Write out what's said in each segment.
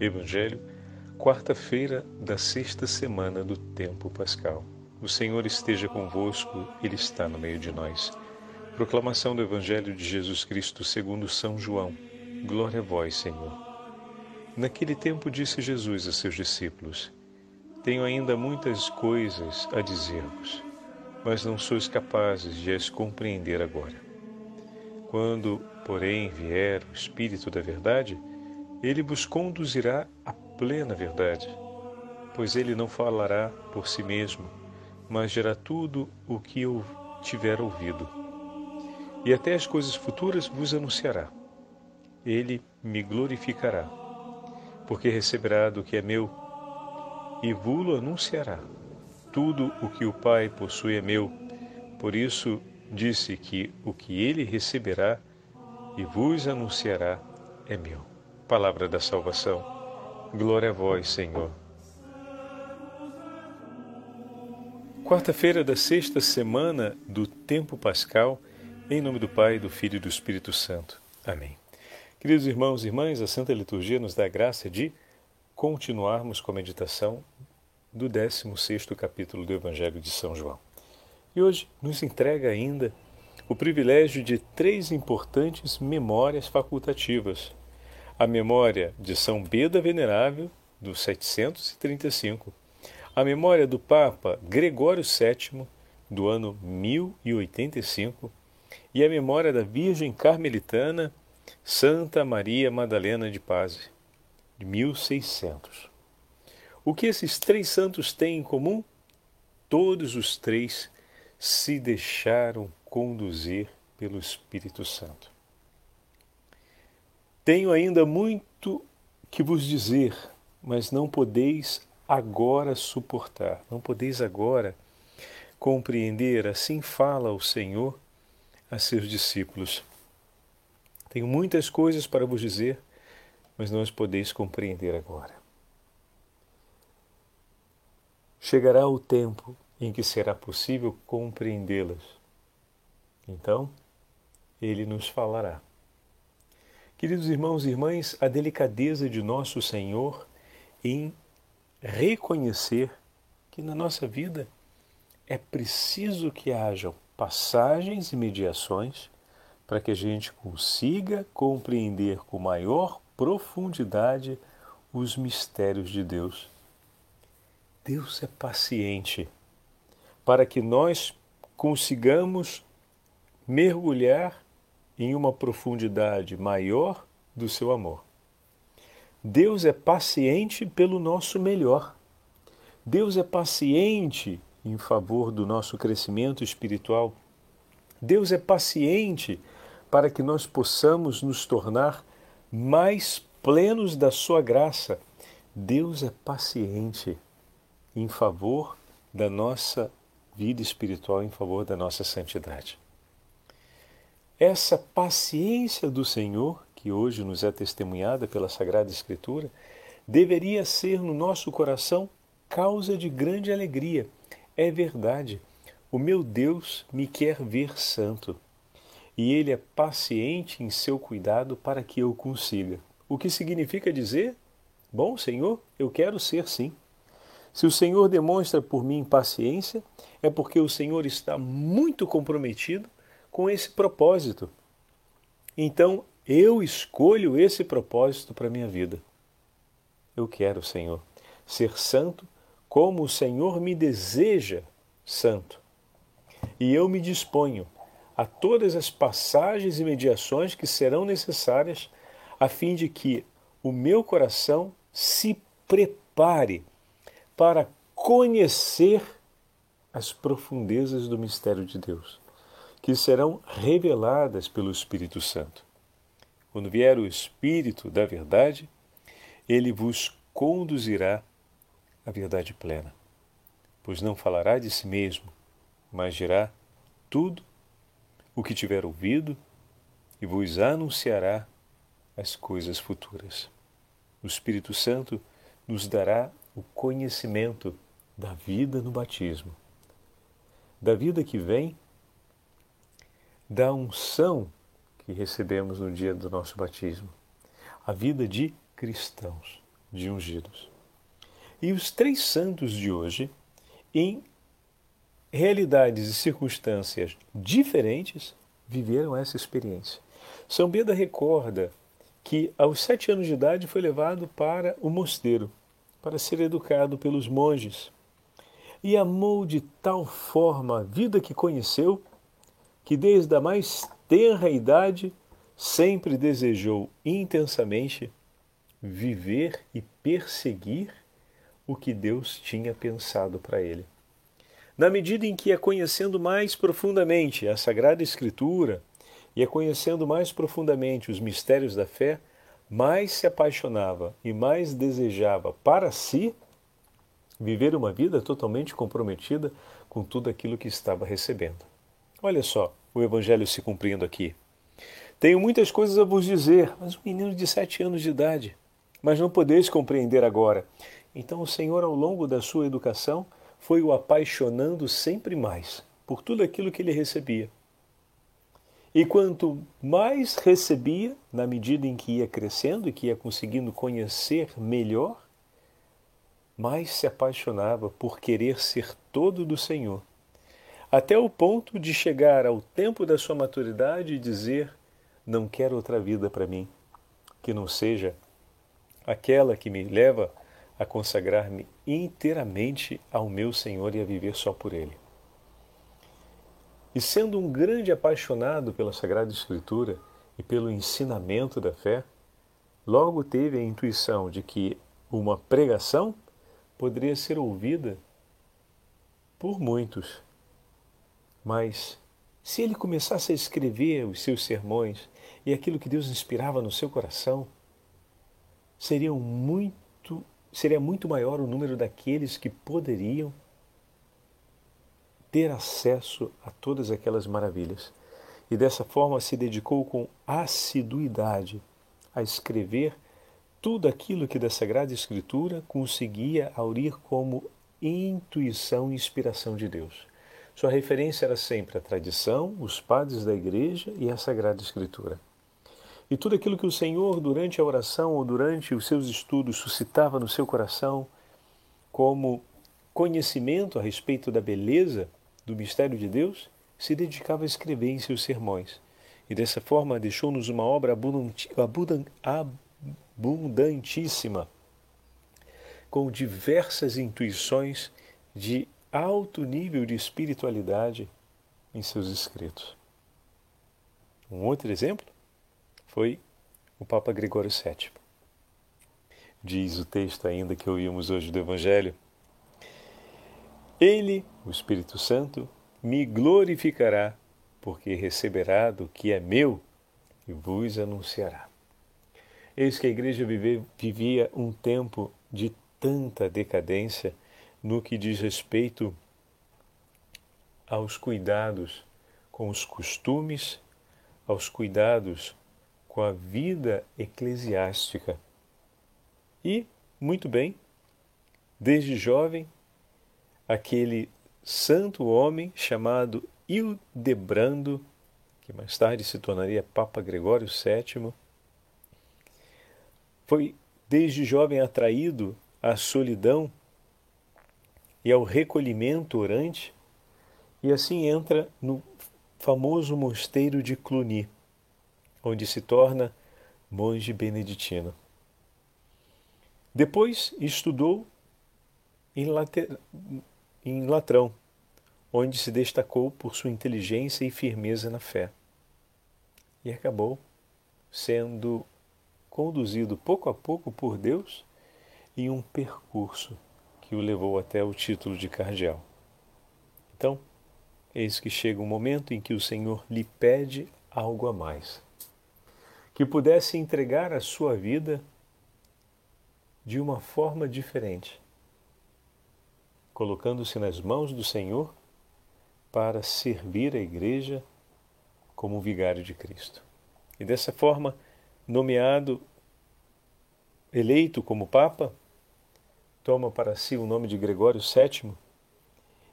Evangelho, quarta-feira da sexta semana do tempo pascal. O Senhor esteja convosco, Ele está no meio de nós. Proclamação do Evangelho de Jesus Cristo segundo São João. Glória a vós, Senhor. Naquele tempo disse Jesus a seus discípulos: Tenho ainda muitas coisas a dizer-vos, mas não sois capazes de as compreender agora. Quando, porém, vier o Espírito da Verdade, ele vos conduzirá à plena verdade, pois ele não falará por si mesmo, mas dirá tudo o que eu tiver ouvido. E até as coisas futuras vos anunciará. Ele me glorificará, porque receberá do que é meu e vos anunciará. Tudo o que o Pai possui é meu, por isso disse que o que ele receberá e vos anunciará é meu. Palavra da salvação. Glória a vós, Senhor. Quarta-feira da sexta semana do tempo pascal, em nome do Pai, do Filho e do Espírito Santo. Amém. Queridos irmãos e irmãs, a Santa Liturgia nos dá a graça de continuarmos com a meditação do 16 capítulo do Evangelho de São João. E hoje nos entrega ainda o privilégio de três importantes memórias facultativas a memória de São Beda Venerável, do 735, a memória do Papa Gregório VII, do ano 1085, e a memória da Virgem Carmelitana Santa Maria Madalena de Paz, de 1600. O que esses três santos têm em comum? Todos os três se deixaram conduzir pelo Espírito Santo. Tenho ainda muito que vos dizer, mas não podeis agora suportar, não podeis agora compreender. Assim fala o Senhor a seus discípulos. Tenho muitas coisas para vos dizer, mas não as podeis compreender agora. Chegará o tempo em que será possível compreendê-las. Então, ele nos falará. Queridos irmãos e irmãs, a delicadeza de nosso Senhor em reconhecer que na nossa vida é preciso que hajam passagens e mediações para que a gente consiga compreender com maior profundidade os mistérios de Deus. Deus é paciente para que nós consigamos mergulhar em uma profundidade maior do seu amor. Deus é paciente pelo nosso melhor. Deus é paciente em favor do nosso crescimento espiritual. Deus é paciente para que nós possamos nos tornar mais plenos da sua graça. Deus é paciente em favor da nossa vida espiritual, em favor da nossa santidade. Essa paciência do Senhor, que hoje nos é testemunhada pela Sagrada Escritura, deveria ser no nosso coração causa de grande alegria. É verdade, o meu Deus me quer ver santo e Ele é paciente em seu cuidado para que eu consiga. O que significa dizer? Bom, Senhor, eu quero ser sim. Se o Senhor demonstra por mim paciência, é porque o Senhor está muito comprometido com esse propósito. Então, eu escolho esse propósito para a minha vida. Eu quero, Senhor, ser santo como o Senhor me deseja santo. E eu me disponho a todas as passagens e mediações que serão necessárias a fim de que o meu coração se prepare para conhecer as profundezas do mistério de Deus que serão reveladas pelo Espírito Santo. Quando vier o Espírito da verdade, ele vos conduzirá à verdade plena, pois não falará de si mesmo, mas dirá tudo o que tiver ouvido e vos anunciará as coisas futuras. O Espírito Santo nos dará o conhecimento da vida no batismo, da vida que vem da unção que recebemos no dia do nosso batismo, a vida de cristãos. de ungidos. E os três santos de hoje, em realidades e circunstâncias diferentes, viveram essa experiência. São Beda recorda que aos sete anos de idade foi levado para o mosteiro para ser educado pelos monges e amou de tal forma a vida que conheceu que desde a mais tenra idade sempre desejou intensamente viver e perseguir o que Deus tinha pensado para ele. Na medida em que ia conhecendo mais profundamente a Sagrada Escritura, ia conhecendo mais profundamente os mistérios da fé, mais se apaixonava e mais desejava para si viver uma vida totalmente comprometida com tudo aquilo que estava recebendo. Olha só o Evangelho se cumprindo aqui. Tenho muitas coisas a vos dizer, mas um menino de sete anos de idade, mas não podeis compreender agora. Então o Senhor, ao longo da sua educação, foi o apaixonando sempre mais por tudo aquilo que ele recebia. E quanto mais recebia, na medida em que ia crescendo e que ia conseguindo conhecer melhor, mais se apaixonava por querer ser todo do Senhor, até o ponto de chegar ao tempo da sua maturidade e dizer: Não quero outra vida para mim, que não seja aquela que me leva a consagrar-me inteiramente ao meu Senhor e a viver só por Ele. E sendo um grande apaixonado pela Sagrada Escritura e pelo ensinamento da fé, logo teve a intuição de que uma pregação poderia ser ouvida por muitos. Mas se ele começasse a escrever os seus sermões e aquilo que Deus inspirava no seu coração, seriam muito, seria muito maior o número daqueles que poderiam ter acesso a todas aquelas maravilhas. E dessa forma se dedicou com assiduidade a escrever tudo aquilo que da Sagrada Escritura conseguia aurir como intuição e inspiração de Deus. Sua referência era sempre a tradição, os padres da igreja e a Sagrada Escritura. E tudo aquilo que o Senhor, durante a oração ou durante os seus estudos, suscitava no seu coração como conhecimento a respeito da beleza do mistério de Deus, se dedicava a escrever em seus sermões. E dessa forma deixou-nos uma obra abundantíssima, com diversas intuições de alto nível de espiritualidade em seus escritos. Um outro exemplo foi o Papa Gregório VII. Diz o texto ainda que ouvimos hoje do Evangelho, ele, o Espírito Santo, me glorificará, porque receberá do que é meu e vos anunciará. Eis que a igreja vive, vivia um tempo de tanta decadência no que diz respeito aos cuidados com os costumes, aos cuidados com a vida eclesiástica. E, muito bem, desde jovem aquele santo homem chamado Hildebrando, que mais tarde se tornaria Papa Gregório VII, foi desde jovem atraído à solidão e ao recolhimento orante, e assim entra no famoso mosteiro de Cluny, onde se torna monge beneditino. Depois estudou em, Later em Latrão, onde se destacou por sua inteligência e firmeza na fé. E acabou sendo conduzido pouco a pouco por Deus em um percurso que o levou até o título de cardeal. Então, eis que chega um momento em que o Senhor lhe pede algo a mais. Que pudesse entregar a sua vida de uma forma diferente colocando-se nas mãos do Senhor para servir a Igreja como vigário de Cristo. E dessa forma, nomeado, eleito como Papa, toma para si o nome de Gregório VII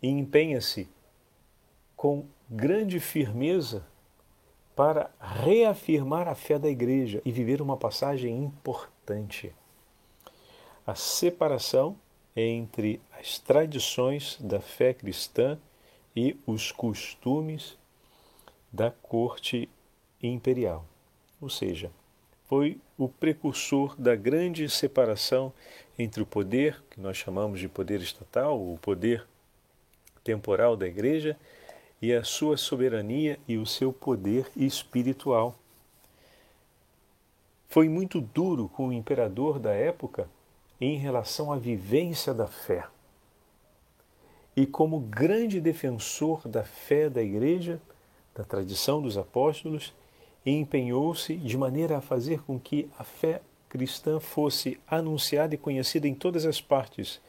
e empenha-se com grande firmeza para reafirmar a fé da Igreja e viver uma passagem importante. a separação entre as tradições da fé cristã e os costumes da corte imperial. Ou seja, foi o precursor da grande separação entre o poder, que nós chamamos de poder estatal, o poder temporal da igreja, e a sua soberania e o seu poder espiritual. Foi muito duro com o imperador da época em relação à vivência da fé. E como grande defensor da fé da igreja, da tradição dos apóstolos, empenhou-se de maneira a fazer com que a fé cristã fosse anunciada e conhecida em todas as partes,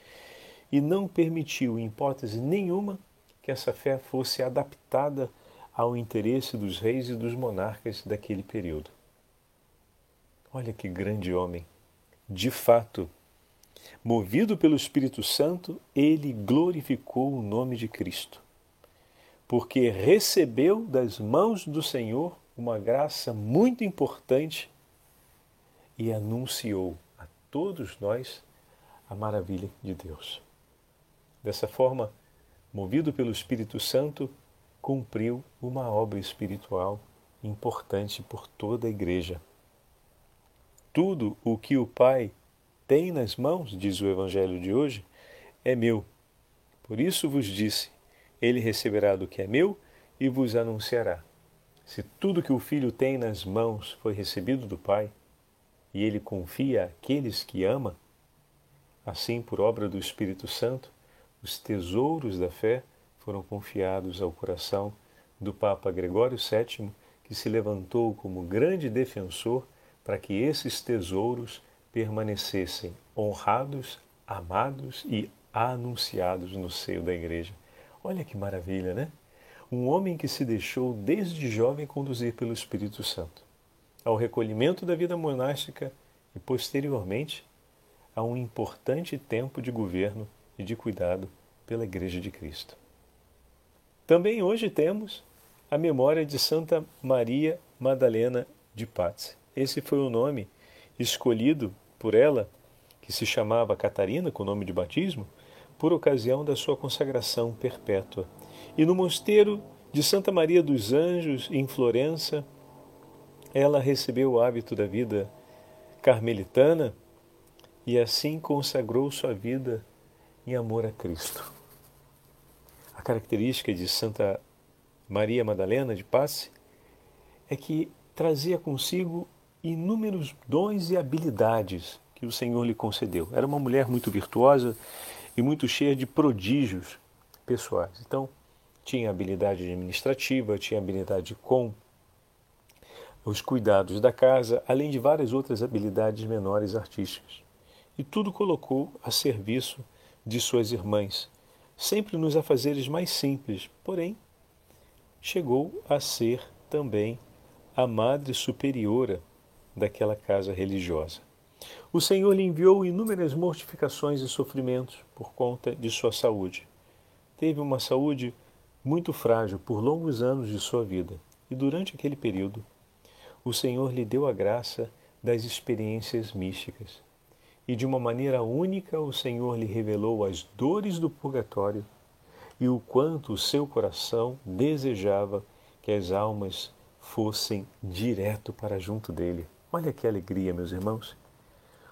e não permitiu, em hipótese nenhuma, que essa fé fosse adaptada ao interesse dos reis e dos monarcas daquele período. Olha que grande homem! De fato, movido pelo Espírito Santo, ele glorificou o nome de Cristo, porque recebeu das mãos do Senhor uma graça muito importante e anunciou a todos nós a maravilha de Deus. Dessa forma, movido pelo Espírito Santo, cumpriu uma obra espiritual importante por toda a igreja. Tudo o que o Pai tem nas mãos, diz o Evangelho de hoje, é meu. Por isso vos disse: Ele receberá do que é meu e vos anunciará. Se tudo que o Filho tem nas mãos foi recebido do Pai, e ele confia àqueles que ama, assim, por obra do Espírito Santo, os tesouros da fé foram confiados ao coração do Papa Gregório VII, que se levantou como grande defensor para que esses tesouros permanecessem honrados, amados e anunciados no seio da Igreja. Olha que maravilha, né? Um homem que se deixou desde jovem conduzir pelo Espírito Santo ao recolhimento da vida monástica e, posteriormente, a um importante tempo de governo e de cuidado pela Igreja de Cristo. Também hoje temos a memória de Santa Maria Madalena de Pazzi. Esse foi o nome escolhido por ela, que se chamava Catarina, com o nome de batismo, por ocasião da sua consagração perpétua. E no mosteiro de Santa Maria dos Anjos, em Florença, ela recebeu o hábito da vida carmelitana e assim consagrou sua vida em amor a Cristo. A característica de Santa Maria Madalena de Passe é que trazia consigo inúmeros dons e habilidades que o Senhor lhe concedeu. Era uma mulher muito virtuosa e muito cheia de prodígios pessoais. Então, tinha habilidade administrativa, tinha habilidade com os cuidados da casa, além de várias outras habilidades menores artísticas. E tudo colocou a serviço de suas irmãs, sempre nos afazeres mais simples, porém, chegou a ser também a madre superiora daquela casa religiosa. O Senhor lhe enviou inúmeras mortificações e sofrimentos por conta de sua saúde. Teve uma saúde muito frágil por longos anos de sua vida, e durante aquele período, o Senhor lhe deu a graça das experiências místicas e de uma maneira única o Senhor lhe revelou as dores do purgatório e o quanto o seu coração desejava que as almas fossem direto para junto dele. Olha que alegria, meus irmãos.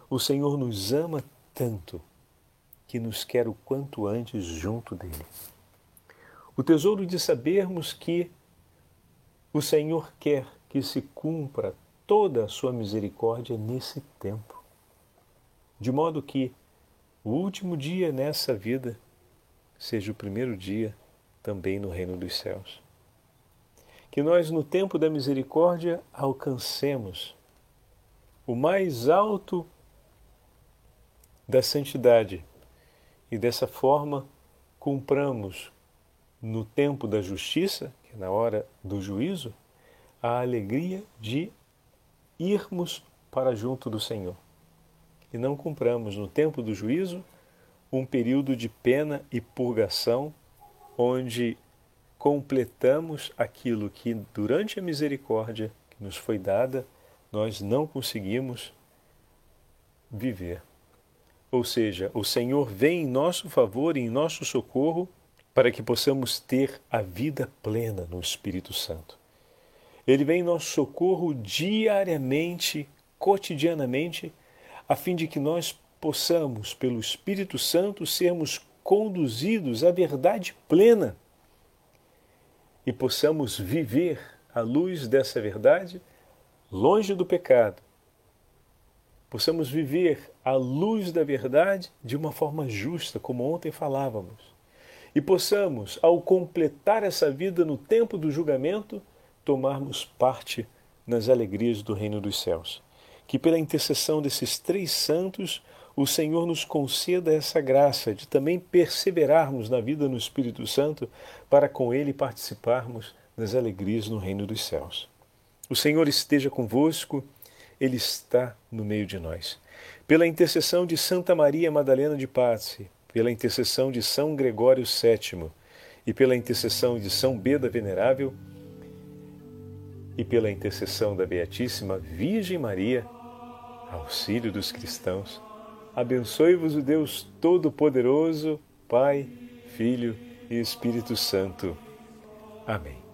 O Senhor nos ama tanto que nos quer o quanto antes junto dele. O tesouro de sabermos que o Senhor quer que se cumpra toda a sua misericórdia nesse tempo de modo que o último dia nessa vida seja o primeiro dia também no reino dos céus. Que nós, no tempo da misericórdia, alcancemos o mais alto da santidade e dessa forma cumpramos no tempo da justiça, que é na hora do juízo, a alegria de irmos para junto do Senhor e não cumpramos no tempo do juízo um período de pena e purgação, onde completamos aquilo que durante a misericórdia que nos foi dada, nós não conseguimos viver. ou seja, o Senhor vem em nosso favor e em nosso socorro para que possamos ter a vida plena no Espírito Santo. Ele vem em nosso socorro diariamente, cotidianamente, a fim de que nós possamos, pelo Espírito Santo, sermos conduzidos à verdade plena e possamos viver à luz dessa verdade, longe do pecado. Possamos viver à luz da verdade de uma forma justa, como ontem falávamos. E possamos, ao completar essa vida no tempo do julgamento, tomarmos parte nas alegrias do reino dos céus. Que pela intercessão desses três santos, o Senhor nos conceda essa graça de também perseverarmos na vida no Espírito Santo para com Ele participarmos das alegrias no reino dos céus. O Senhor esteja convosco, Ele está no meio de nós. Pela intercessão de Santa Maria Madalena de Pazzi, pela intercessão de São Gregório VII e pela intercessão de São Beda Venerável e pela intercessão da Beatíssima Virgem Maria, auxílio dos cristãos, Abençoe-vos o Deus Todo-Poderoso, Pai, Filho e Espírito Santo. Amém.